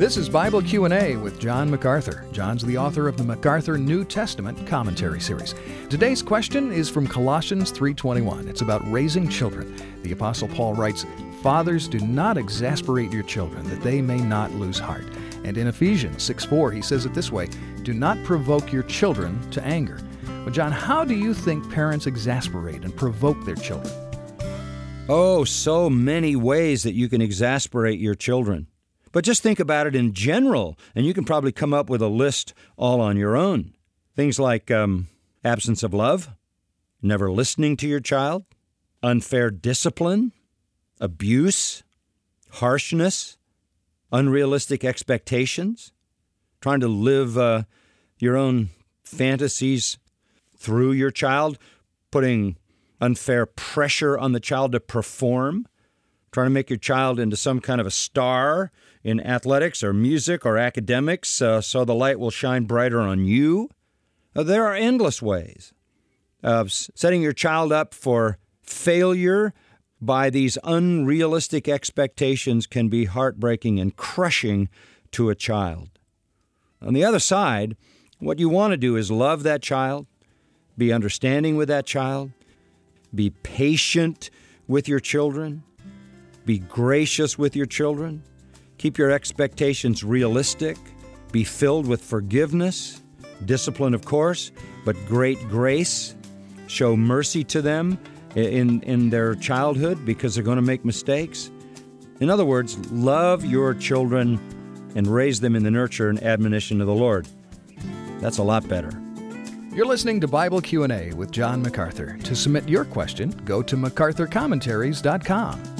This is Bible Q&A with John MacArthur. John's the author of the MacArthur New Testament commentary series. Today's question is from Colossians 3:21. It's about raising children. The apostle Paul writes, "Fathers, do not exasperate your children that they may not lose heart." And in Ephesians 6:4, he says it this way, "Do not provoke your children to anger." Well, John, how do you think parents exasperate and provoke their children? Oh, so many ways that you can exasperate your children. But just think about it in general, and you can probably come up with a list all on your own. Things like um, absence of love, never listening to your child, unfair discipline, abuse, harshness, unrealistic expectations, trying to live uh, your own fantasies through your child, putting unfair pressure on the child to perform, trying to make your child into some kind of a star in athletics or music or academics uh, so the light will shine brighter on you. Uh, there are endless ways of setting your child up for failure by these unrealistic expectations can be heartbreaking and crushing to a child. On the other side, what you want to do is love that child, be understanding with that child, be patient with your children, be gracious with your children, keep your expectations realistic, be filled with forgiveness, discipline, of course, but great grace. Show mercy to them in, in their childhood because they're going to make mistakes. In other words, love your children and raise them in the nurture and admonition of the Lord. That's a lot better. You're listening to Bible Q&A with John MacArthur. To submit your question, go to macarthurcommentaries.com.